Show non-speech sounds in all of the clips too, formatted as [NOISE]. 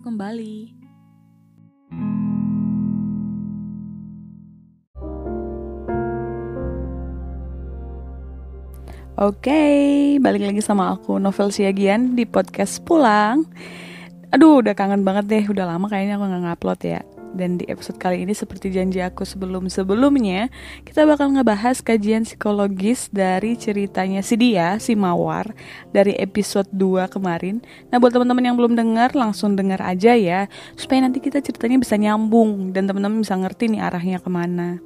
kembali. Oke, balik lagi sama aku Novel Siagian di podcast Pulang. Aduh, udah kangen banget deh, udah lama kayaknya aku nggak ngupload ya. Dan di episode kali ini seperti janji aku sebelum-sebelumnya Kita bakal ngebahas kajian psikologis dari ceritanya si dia, si Mawar Dari episode 2 kemarin. Nah buat teman-teman yang belum dengar langsung dengar aja ya Supaya nanti kita ceritanya bisa nyambung Dan teman-teman bisa ngerti nih arahnya ke mana.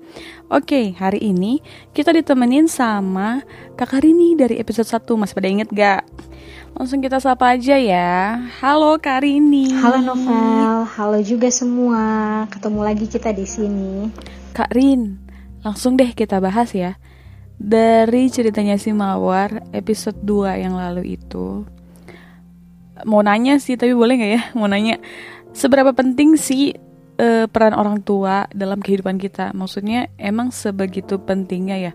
Oke hari ini kita ditemenin sama Kak Rini dari episode 1 Masih pada inget gak? Langsung kita sapa aja ya. Halo Karini. Halo Novel, halo juga semua. Ketemu lagi kita di sini. Kak Rin, langsung deh kita bahas ya. Dari ceritanya si Mawar episode 2 yang lalu itu. Mau nanya sih, tapi boleh gak ya? Mau nanya, seberapa penting sih uh, peran orang tua dalam kehidupan kita? Maksudnya emang sebegitu pentingnya ya?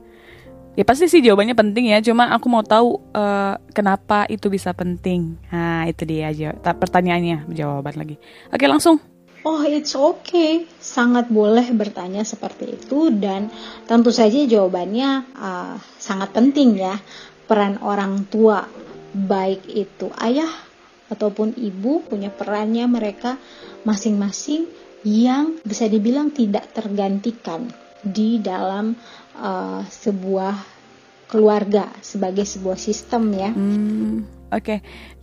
Ya pasti sih jawabannya penting ya, cuma aku mau tahu uh, kenapa itu bisa penting. Nah, itu dia aja pertanyaannya, jawaban lagi. Oke, langsung. Oh, it's okay. Sangat boleh bertanya seperti itu dan tentu saja jawabannya uh, sangat penting ya. Peran orang tua baik itu ayah ataupun ibu punya perannya mereka masing-masing yang bisa dibilang tidak tergantikan di dalam uh, sebuah keluarga sebagai sebuah sistem ya. Hmm, Oke, okay.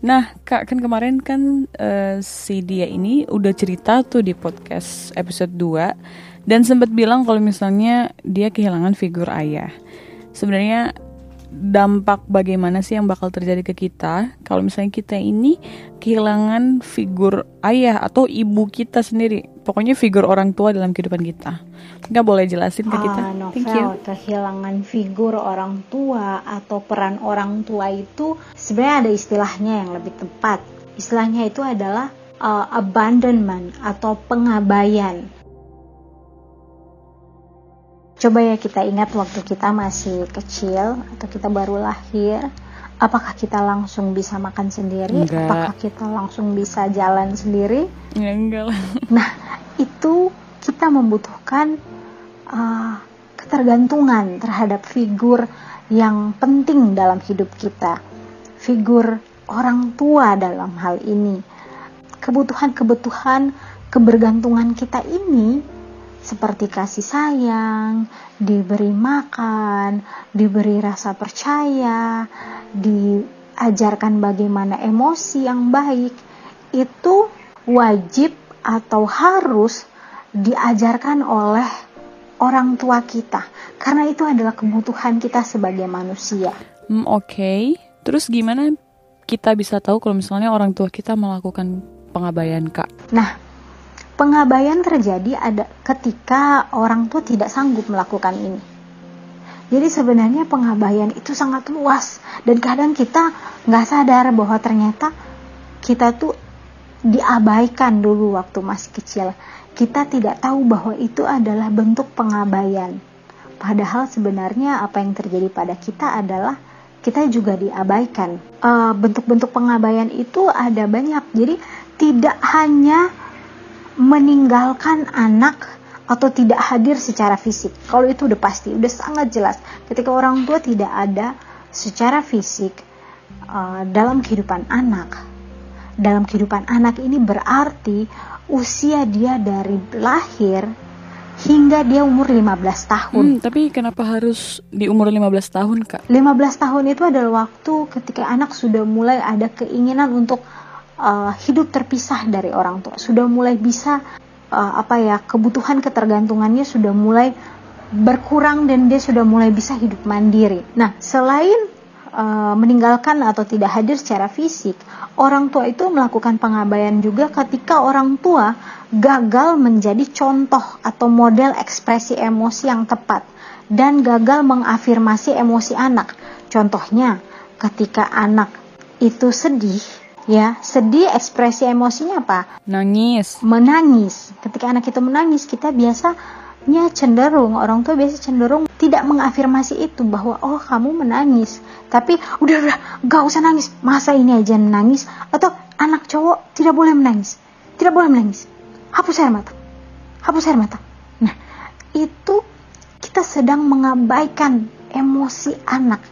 nah kak kan kemarin kan uh, si dia ini udah cerita tuh di podcast episode 2 dan sempat bilang kalau misalnya dia kehilangan figur ayah. Sebenarnya dampak bagaimana sih yang bakal terjadi ke kita kalau misalnya kita ini kehilangan figur ayah atau ibu kita sendiri? Pokoknya figur orang tua dalam kehidupan kita. Nggak boleh jelasin ke kita. Uh, novel, Thank you. kehilangan figur orang tua atau peran orang tua itu sebenarnya ada istilahnya yang lebih tepat. Istilahnya itu adalah uh, abandonment atau pengabaian Coba ya kita ingat waktu kita masih kecil atau kita baru lahir, apakah kita langsung bisa makan sendiri? Enggak. Apakah kita langsung bisa jalan sendiri? Ya, enggak lah. [LAUGHS] Nah, itu kita membutuhkan uh, ketergantungan terhadap figur yang penting dalam hidup kita. Figur orang tua dalam hal ini. Kebutuhan-kebutuhan kebergantungan kita ini seperti kasih sayang, diberi makan, diberi rasa percaya, diajarkan bagaimana emosi yang baik, itu wajib atau harus diajarkan oleh orang tua kita, karena itu adalah kebutuhan kita sebagai manusia. Hmm, Oke, okay. terus gimana kita bisa tahu kalau misalnya orang tua kita melakukan pengabaian, Kak? Nah, Pengabaian terjadi ada ketika orang tua tidak sanggup melakukan ini. Jadi sebenarnya pengabaian itu sangat luas dan kadang kita nggak sadar bahwa ternyata kita tuh diabaikan dulu waktu masih kecil. Kita tidak tahu bahwa itu adalah bentuk pengabaian. Padahal sebenarnya apa yang terjadi pada kita adalah kita juga diabaikan. Eh, bentuk-bentuk pengabaian itu ada banyak. Jadi tidak hanya meninggalkan anak atau tidak hadir secara fisik. Kalau itu udah pasti, udah sangat jelas. Ketika orang tua tidak ada secara fisik uh, dalam kehidupan anak, dalam kehidupan anak ini berarti usia dia dari lahir hingga dia umur 15 tahun. Hmm, tapi kenapa harus di umur 15 tahun, Kak? 15 tahun itu adalah waktu ketika anak sudah mulai ada keinginan untuk uh, hidup terpisah dari orang tua, sudah mulai bisa uh, apa ya kebutuhan ketergantungannya sudah mulai berkurang dan dia sudah mulai bisa hidup mandiri. Nah, selain uh, meninggalkan atau tidak hadir secara fisik, orang tua itu melakukan pengabaian juga ketika orang tua gagal menjadi contoh atau model ekspresi emosi yang tepat dan gagal mengafirmasi emosi anak. Contohnya, ketika anak itu sedih, ya sedih ekspresi emosinya apa? Nangis. Menangis. Ketika anak itu menangis kita biasanya cenderung orang tua biasa cenderung tidak mengafirmasi itu bahwa oh kamu menangis. Tapi udah udah gak usah nangis. Masa ini aja nangis? Atau anak cowok tidak boleh menangis. Tidak boleh menangis. Hapus air mata. Hapus air mata. Nah itu kita sedang mengabaikan emosi anak.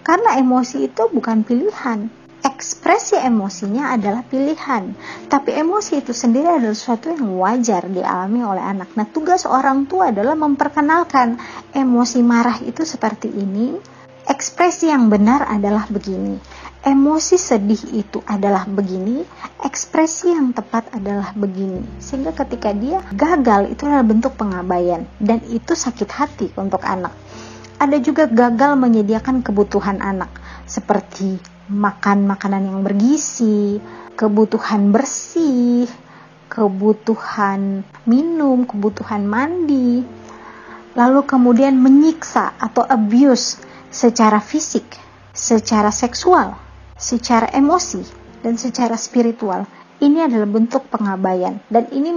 Karena emosi itu bukan pilihan ekspresi emosinya adalah pilihan. Tapi emosi itu sendiri adalah sesuatu yang wajar dialami oleh anak. Nah tugas orang tua adalah memperkenalkan emosi marah itu seperti ini. Ekspresi yang benar adalah begini. Emosi sedih itu adalah begini, ekspresi yang tepat adalah begini. Sehingga ketika dia gagal itu adalah bentuk pengabaian. Dan itu sakit hati untuk anak. Ada juga gagal menyediakan kebutuhan anak. Seperti makan makanan yang bergizi, kebutuhan bersih, kebutuhan minum, kebutuhan mandi, lalu kemudian menyiksa atau abuse secara fisik, secara seksual, secara emosi dan secara spiritual ini adalah bentuk pengabaian dan ini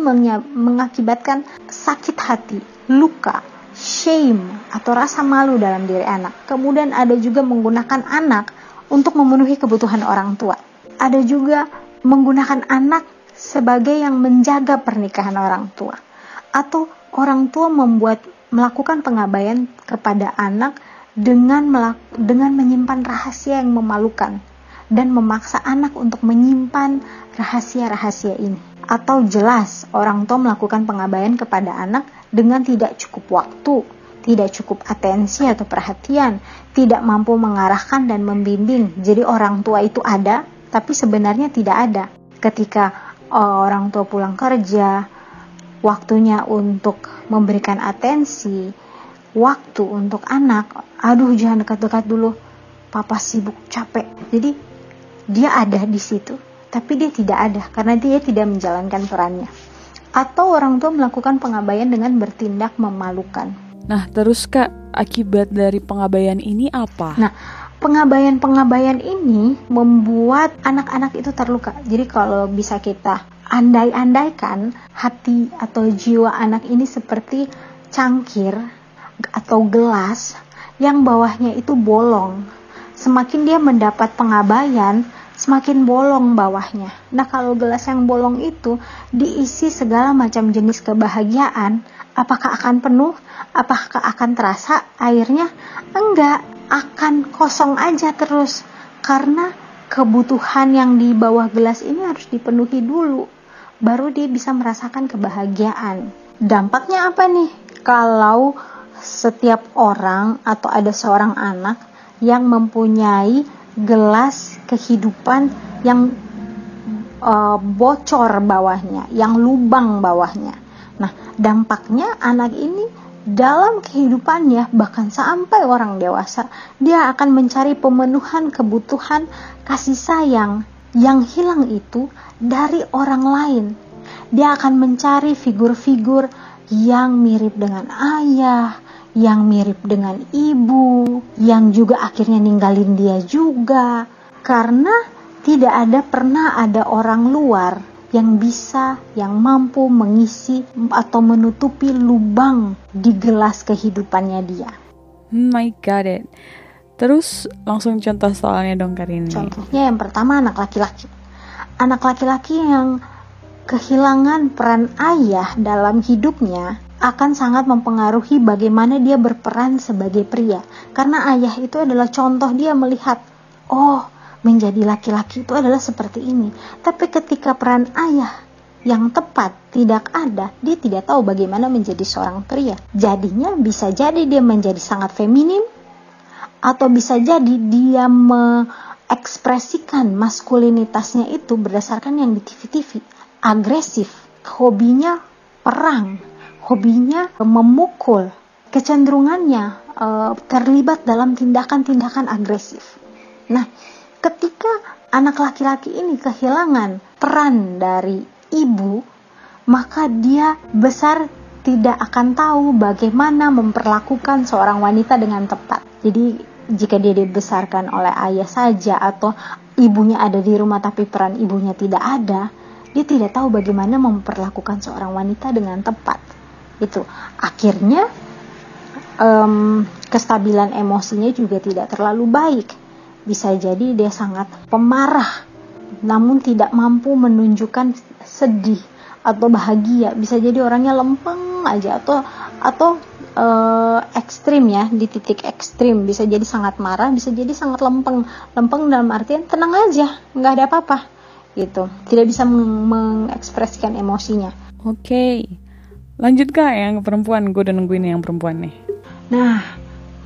mengakibatkan sakit hati, luka, shame atau rasa malu dalam diri anak. Kemudian ada juga menggunakan anak untuk memenuhi kebutuhan orang tua. Ada juga menggunakan anak sebagai yang menjaga pernikahan orang tua. Atau orang tua membuat melakukan pengabaian kepada anak dengan dengan menyimpan rahasia yang memalukan dan memaksa anak untuk menyimpan rahasia-rahasia ini. Atau jelas orang tua melakukan pengabaian kepada anak dengan tidak cukup waktu, tidak cukup atensi atau perhatian, tidak mampu mengarahkan dan membimbing. Jadi orang tua itu ada, tapi sebenarnya tidak ada. Ketika oh, orang tua pulang kerja, waktunya untuk memberikan atensi, waktu untuk anak, aduh jangan dekat-dekat dulu, papa sibuk capek. Jadi dia ada di situ, tapi dia tidak ada karena dia tidak menjalankan perannya. Atau orang tua melakukan pengabaian dengan bertindak memalukan. Nah, terus Kak, akibat dari pengabaian ini apa? Nah, pengabaian-pengabaian ini membuat anak-anak itu terluka. Jadi kalau bisa kita andai-andaikan hati atau jiwa anak ini seperti cangkir atau gelas yang bawahnya itu bolong semakin dia mendapat pengabaian, semakin bolong bawahnya. Nah, kalau gelas yang bolong itu diisi segala macam jenis kebahagiaan, apakah akan penuh? Apakah akan terasa airnya? Enggak, akan kosong aja terus. Karena kebutuhan yang di bawah gelas ini harus dipenuhi dulu, baru dia bisa merasakan kebahagiaan. Dampaknya apa nih? Kalau setiap orang atau ada seorang anak yang mempunyai gelas kehidupan yang uh, bocor bawahnya, yang lubang bawahnya. Nah, dampaknya anak ini dalam kehidupannya bahkan sampai orang dewasa dia akan mencari pemenuhan kebutuhan kasih sayang yang hilang itu dari orang lain. Dia akan mencari figur-figur yang mirip dengan ayah, yang mirip dengan ibu, yang juga akhirnya ninggalin dia juga, karena tidak ada pernah ada orang luar yang bisa, yang mampu mengisi atau menutupi lubang di gelas kehidupannya dia. Hmm, my God it. Terus langsung contoh soalnya dong Karini. Contohnya yang pertama anak laki-laki. Anak laki-laki yang kehilangan peran ayah dalam hidupnya akan sangat mempengaruhi bagaimana dia berperan sebagai pria. Karena ayah itu adalah contoh dia melihat, oh, menjadi laki-laki itu adalah seperti ini. Tapi ketika peran ayah yang tepat tidak ada, dia tidak tahu bagaimana menjadi seorang pria. Jadinya bisa jadi dia menjadi sangat feminim atau bisa jadi dia mengekspresikan maskulinitasnya itu berdasarkan yang di TV-TV, agresif, hobinya perang, hobinya memukul, kecenderungannya uh, terlibat dalam tindakan-tindakan agresif. Nah, ketika anak laki-laki ini kehilangan peran dari ibu, maka dia besar tidak akan tahu bagaimana memperlakukan seorang wanita dengan tepat. Jadi, jika dia dibesarkan oleh ayah saja atau ibunya ada di rumah tapi peran ibunya tidak ada, dia tidak tahu bagaimana memperlakukan seorang wanita dengan tepat. Itu. Akhirnya um, kestabilan emosinya juga tidak terlalu baik bisa jadi dia sangat pemarah namun tidak mampu menunjukkan sedih atau bahagia. Bisa jadi orangnya lempeng aja atau atau uh, ekstrim ya di titik ekstrim. Bisa jadi sangat marah bisa jadi sangat lempeng. Lempeng dalam artian tenang aja nggak ada apa-apa gitu. Tidak bisa meng mengekspresikan emosinya. Oke okay. lanjut kak yang perempuan. Gue udah nungguin yang perempuan nih. Nah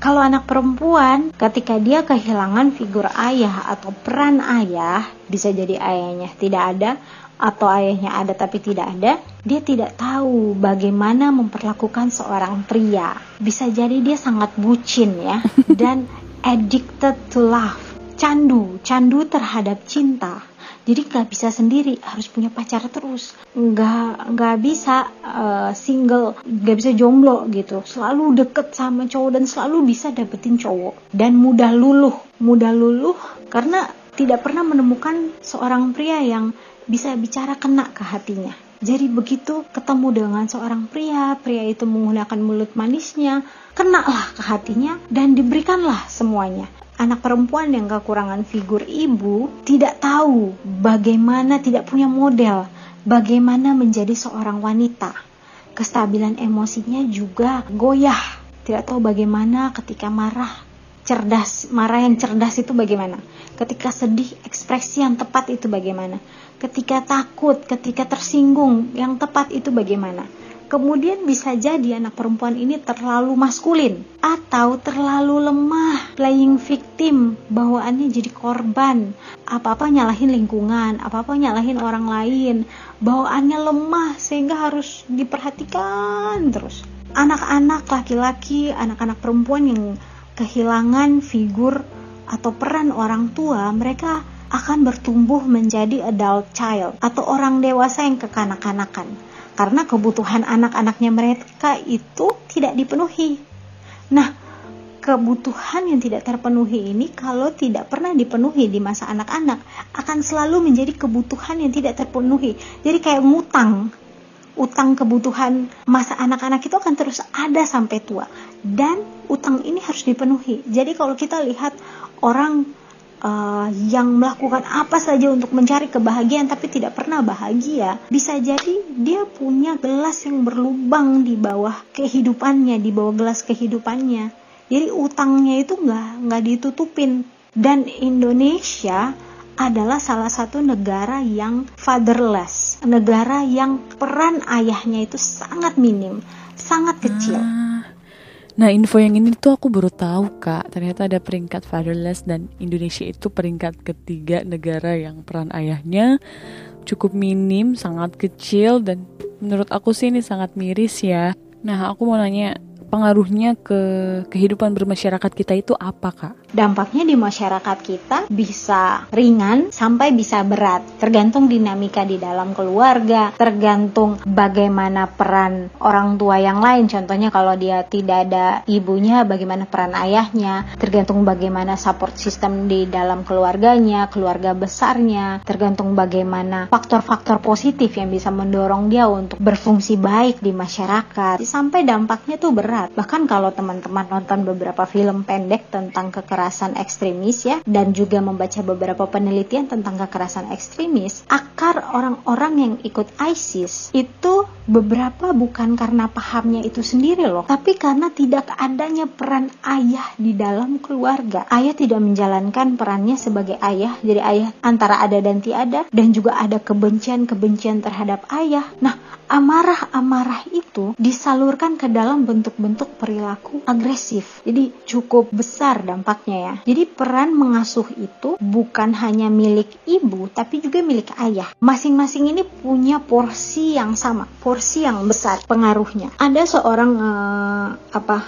kalau anak perempuan, ketika dia kehilangan figur ayah atau peran ayah, bisa jadi ayahnya tidak ada atau ayahnya ada tapi tidak ada, dia tidak tahu bagaimana memperlakukan seorang pria. Bisa jadi dia sangat bucin ya [LAUGHS] dan addicted to love, candu, candu terhadap cinta jadi nggak bisa sendiri harus punya pacar terus. Nggak nggak bisa uh, single nggak bisa jomblo gitu. Selalu deket sama cowok dan selalu bisa dapetin cowok. Dan mudah luluh mudah luluh karena tidak pernah menemukan seorang pria yang bisa bicara kena ke hatinya. Jadi begitu ketemu dengan seorang pria, pria itu menggunakan mulut manisnya, kenalah ke hatinya dan diberikanlah semuanya anak perempuan yang kekurangan figur ibu tidak tahu bagaimana tidak punya model bagaimana menjadi seorang wanita. Kestabilan emosinya juga goyah. Tidak tahu bagaimana ketika marah, cerdas, marah yang cerdas itu bagaimana. Ketika sedih, ekspresi yang tepat itu bagaimana. Ketika takut, ketika tersinggung, yang tepat itu bagaimana Kemudian bisa jadi anak perempuan ini terlalu maskulin atau terlalu lemah, playing victim, bawaannya jadi korban. Apa-apa nyalahin lingkungan, apa-apa nyalahin orang lain, bawaannya lemah sehingga harus diperhatikan terus. Anak-anak laki-laki, anak-anak perempuan yang kehilangan figur atau peran orang tua, mereka akan bertumbuh menjadi adult child atau orang dewasa yang kekanak-kanakan karena kebutuhan anak-anaknya mereka itu tidak dipenuhi. Nah, kebutuhan yang tidak terpenuhi ini kalau tidak pernah dipenuhi di masa anak-anak akan selalu menjadi kebutuhan yang tidak terpenuhi. Jadi kayak ngutang. Utang kebutuhan masa anak-anak itu akan terus ada sampai tua dan utang ini harus dipenuhi. Jadi kalau kita lihat orang uh, yang melakukan apa saja untuk mencari kebahagiaan tapi tidak pernah bahagia, bisa jadi dia punya gelas yang berlubang di bawah kehidupannya, di bawah gelas kehidupannya. Jadi utangnya itu nggak nggak ditutupin. Dan Indonesia adalah salah satu negara yang fatherless, negara yang peran ayahnya itu sangat minim, sangat kecil. Hmm Nah info yang ini tuh aku baru tahu kak. Ternyata ada peringkat fatherless dan Indonesia itu peringkat ketiga negara yang peran ayahnya cukup minim, sangat kecil dan menurut aku sih ini sangat miris ya. Nah aku mau nanya pengaruhnya ke kehidupan bermasyarakat kita itu apa kak? Dampaknya di masyarakat kita bisa ringan sampai bisa berat, tergantung dinamika di dalam keluarga, tergantung bagaimana peran orang tua yang lain. Contohnya kalau dia tidak ada ibunya, bagaimana peran ayahnya, tergantung bagaimana support system di dalam keluarganya, keluarga besarnya, tergantung bagaimana faktor-faktor positif yang bisa mendorong dia untuk berfungsi baik di masyarakat. Sampai dampaknya tuh berat Bahkan kalau teman-teman nonton beberapa film pendek tentang kekerasan ekstremis ya dan juga membaca beberapa penelitian tentang kekerasan ekstremis, akar orang-orang yang ikut ISIS itu beberapa bukan karena pahamnya itu sendiri loh, tapi karena tidak adanya peran ayah di dalam keluarga. Ayah tidak menjalankan perannya sebagai ayah, jadi ayah antara ada dan tiada dan juga ada kebencian-kebencian terhadap ayah. Nah, amarah-amarah itu disalurkan ke dalam bentuk-bentuk perilaku agresif. Jadi cukup besar dampaknya ya. Jadi peran mengasuh itu bukan hanya milik ibu tapi juga milik ayah. Masing-masing ini punya porsi yang sama, porsi yang besar pengaruhnya. Ada seorang uh, apa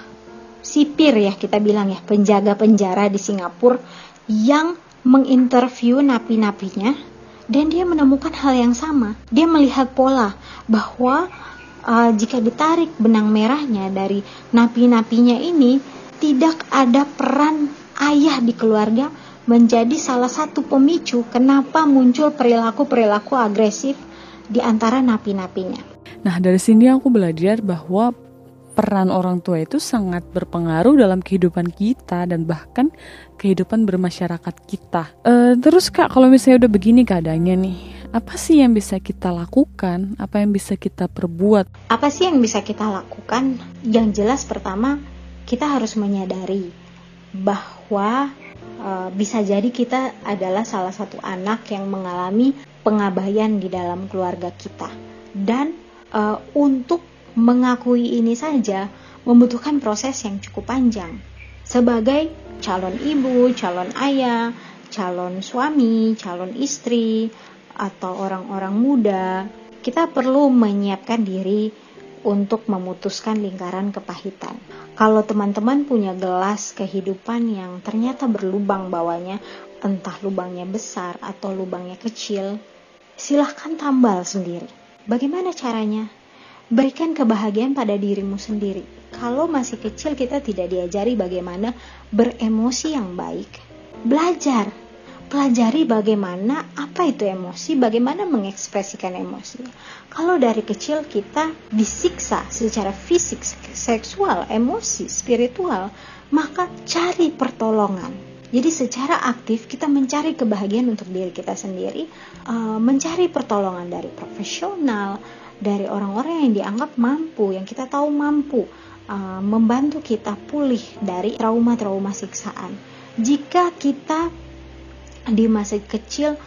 sipir ya kita bilang ya, penjaga penjara di Singapura yang menginterview napi-napinya dan dia menemukan hal yang sama. Dia melihat pola bahwa uh, jika ditarik benang merahnya dari napi-napinya ini tidak ada peran ayah di keluarga menjadi salah satu pemicu kenapa muncul perilaku-perilaku agresif di antara napi-napinya. Nah, dari sini aku belajar bahwa peran orang tua itu sangat berpengaruh dalam kehidupan kita dan bahkan kehidupan bermasyarakat kita. Uh, terus kak, kalau misalnya udah begini keadaannya nih, apa sih yang bisa kita lakukan? Apa yang bisa kita perbuat? Apa sih yang bisa kita lakukan? Yang jelas pertama, kita harus menyadari bahwa uh, bisa jadi kita adalah salah satu anak yang mengalami pengabaian di dalam keluarga kita. Dan uh, untuk mengakui ini saja membutuhkan proses yang cukup panjang. Sebagai calon ibu, calon ayah, calon suami, calon istri, atau orang-orang muda, kita perlu menyiapkan diri untuk memutuskan lingkaran kepahitan. Kalau teman-teman punya gelas kehidupan yang ternyata berlubang bawahnya, entah lubangnya besar atau lubangnya kecil, silahkan tambal sendiri. Bagaimana caranya? Berikan kebahagiaan pada dirimu sendiri. Kalau masih kecil kita tidak diajari bagaimana beremosi yang baik. Belajar, pelajari bagaimana apa itu emosi, bagaimana mengekspresikan emosi. Kalau dari kecil kita disiksa secara fisik, seksual, emosi, spiritual, maka cari pertolongan. Jadi secara aktif kita mencari kebahagiaan untuk diri kita sendiri, uh, mencari pertolongan dari profesional, dari orang-orang yang dianggap mampu, yang kita tahu mampu uh, membantu kita pulih dari trauma-trauma siksaan. Jika kita di masa kecil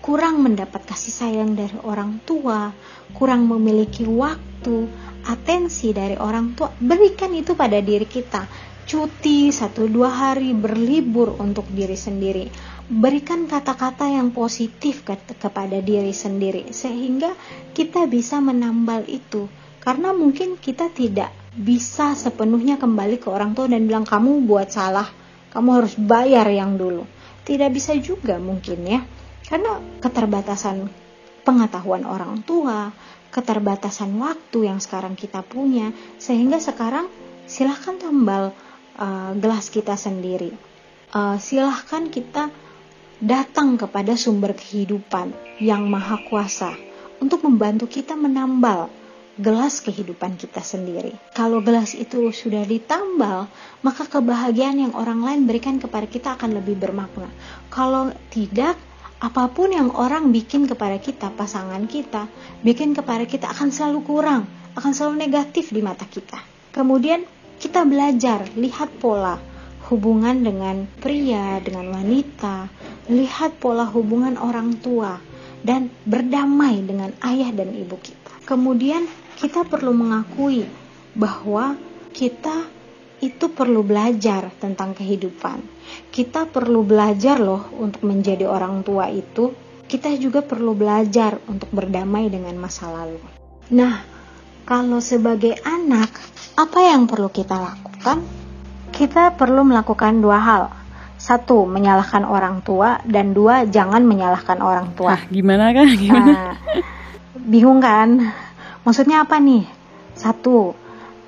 kurang mendapat kasih sayang dari orang tua, kurang memiliki waktu, atensi dari orang tua, berikan itu pada diri kita. Cuti satu dua hari berlibur untuk diri sendiri. Berikan kata-kata yang positif ke kepada diri sendiri sehingga kita bisa menambal itu. Karena mungkin kita tidak bisa sepenuhnya kembali ke orang tua dan bilang kamu buat salah. Kamu harus bayar yang dulu tidak bisa juga mungkin ya. Karena keterbatasan pengetahuan orang tua keterbatasan waktu yang sekarang kita punya sehingga sekarang silahkan tambal uh, gelas kita sendiri. Uh, silahkan kita datang kepada sumber kehidupan yang maha kuasa untuk membantu kita menambal gelas kehidupan kita sendiri. Kalau gelas itu sudah ditambal, maka kebahagiaan yang orang lain berikan kepada kita akan lebih bermakna. Kalau tidak, apa pun yang orang bikin kepada kita, pasangan kita, bikin kepada kita akan selalu kurang, akan selalu negatif di mata kita. Kemudian kita belajar, lihat pola hubungan dengan pria, dengan wanita, lihat pola hubungan orang tua dan berdamai dengan ayah dan ibu kita. Kemudian kita perlu mengakui bahwa kita itu perlu belajar tentang kehidupan. Kita perlu belajar loh untuk menjadi orang tua itu. Kita juga perlu belajar untuk berdamai dengan masa lalu. Nah, kalau sebagai anak, apa yang perlu kita lakukan? Kita perlu melakukan dua hal satu menyalahkan orang tua dan dua jangan menyalahkan orang tua. Hah, gimana kan? Gimana? Nah, bingung kan? Maksudnya apa nih? Satu,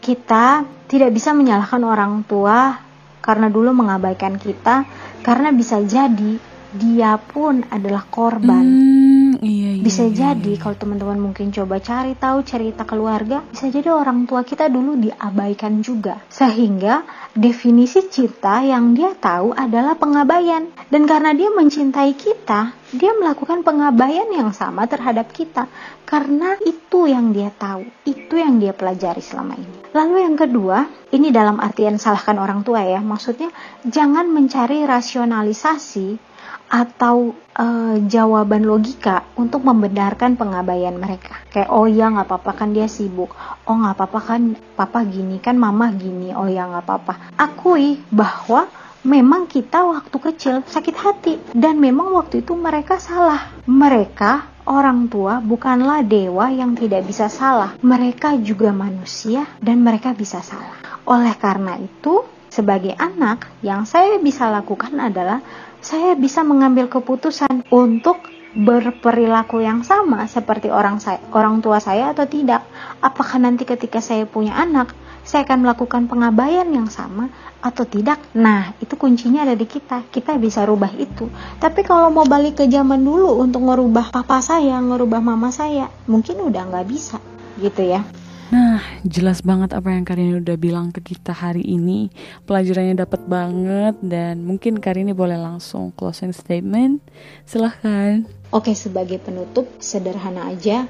kita tidak bisa menyalahkan orang tua karena dulu mengabaikan kita karena bisa jadi dia pun adalah korban. Hmm, iya, iya, bisa iya, jadi iya. kalau teman-teman mungkin coba cari tahu cerita keluarga, bisa jadi orang tua kita dulu diabaikan juga. Sehingga definisi cinta yang dia tahu adalah pengabaian. Dan karena dia mencintai kita, dia melakukan pengabaian yang sama terhadap kita. Karena itu yang dia tahu, itu yang dia pelajari selama ini. Lalu yang kedua, ini dalam artian salahkan orang tua ya, maksudnya jangan mencari rasionalisasi atau uh, jawaban logika untuk membenarkan pengabaian mereka. Kayak oh ya nggak apa-apa kan dia sibuk, oh nggak apa-apa kan papa gini kan mama gini, oh ya nggak apa-apa. Akui bahwa memang kita waktu kecil sakit hati dan memang waktu itu mereka salah. Mereka orang tua bukanlah dewa yang tidak bisa salah. Mereka juga manusia dan mereka bisa salah. Oleh karena itu, sebagai anak yang saya bisa lakukan adalah saya bisa mengambil keputusan untuk berperilaku yang sama seperti orang saya, orang tua saya atau tidak. Apakah nanti ketika saya punya anak, saya akan melakukan pengabaian yang sama atau tidak? Nah, itu kuncinya ada di kita. Kita bisa rubah itu. Tapi kalau mau balik ke zaman dulu untuk ngerubah papa saya, ngerubah mama saya, mungkin udah nggak bisa, gitu ya. Nah, jelas banget apa yang Karini udah bilang ke kita hari ini. Pelajarannya dapat banget dan mungkin Karini boleh langsung closing statement. Silahkan. Oke, sebagai penutup sederhana aja.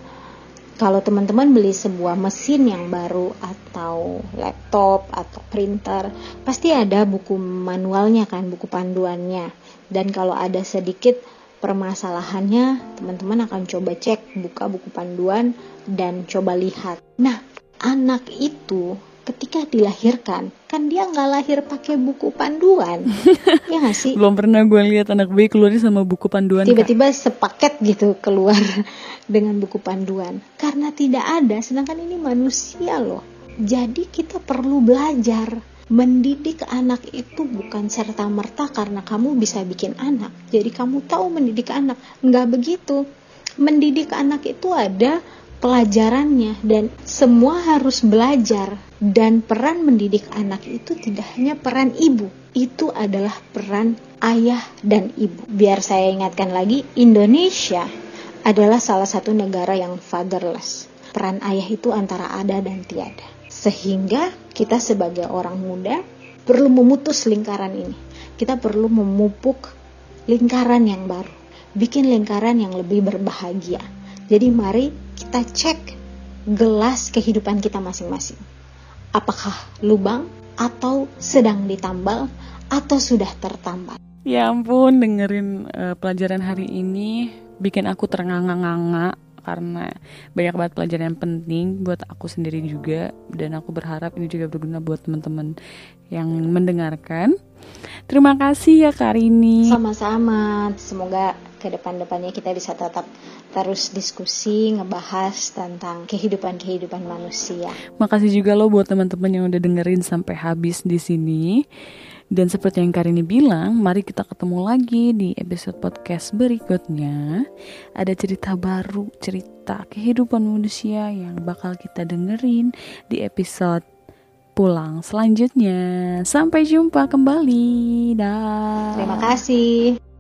Kalau teman-teman beli sebuah mesin yang baru atau laptop atau printer, pasti ada buku manualnya kan, buku panduannya. Dan kalau ada sedikit permasalahannya, teman-teman akan coba cek buka buku panduan dan coba lihat. Nah, anak itu ketika dilahirkan kan dia nggak lahir pakai buku panduan. [LAUGHS] Ya nggak sih? Belum pernah gue lihat anak bayi keluar sama buku panduan tiba-tiba sepaket gitu keluar [LAUGHS] dengan buku panduan. Karena tidak ada sedangkan ini manusia loh. Jadi kita perlu belajar mendidik anak itu bukan serta merta karena kamu bisa bikin anak. Jadi kamu tahu mendidik anak. Nggak begitu. Mendidik anak itu ada pelajarannya dan semua harus belajar. Dan peran mendidik anak itu tidak hanya peran ibu. Itu adalah peran ayah dan ibu. Biar saya ingatkan lagi Indonesia adalah salah satu negara yang fatherless. Peran ayah itu antara ada dan tiada sehingga kita sebagai orang muda perlu memutus lingkaran ini kita perlu memupuk lingkaran yang baru bikin lingkaran yang lebih berbahagia jadi mari kita cek gelas kehidupan kita masing-masing. Apakah lubang atau sedang ditambal atau sudah tertambal? Ya ampun, dengerin uh, pelajaran hari ini bikin aku ternganga-nganga karena banyak banget pelajaran yang penting buat aku sendiri juga dan aku berharap ini juga berguna buat teman-teman yang mendengarkan. Terima kasih ya Karini. Sama-sama. Semoga ke depan-depannya kita bisa tetap terus diskusi ngebahas tentang kehidupan-kehidupan manusia. Makasih juga lo buat teman-teman yang udah dengerin sampai habis di sini. Dan seperti yang Karini bilang, mari kita ketemu lagi di episode podcast berikutnya. Ada cerita baru, cerita kehidupan manusia yang bakal kita dengerin di episode pulang selanjutnya. Sampai jumpa kembali. Dah. Terima kasih.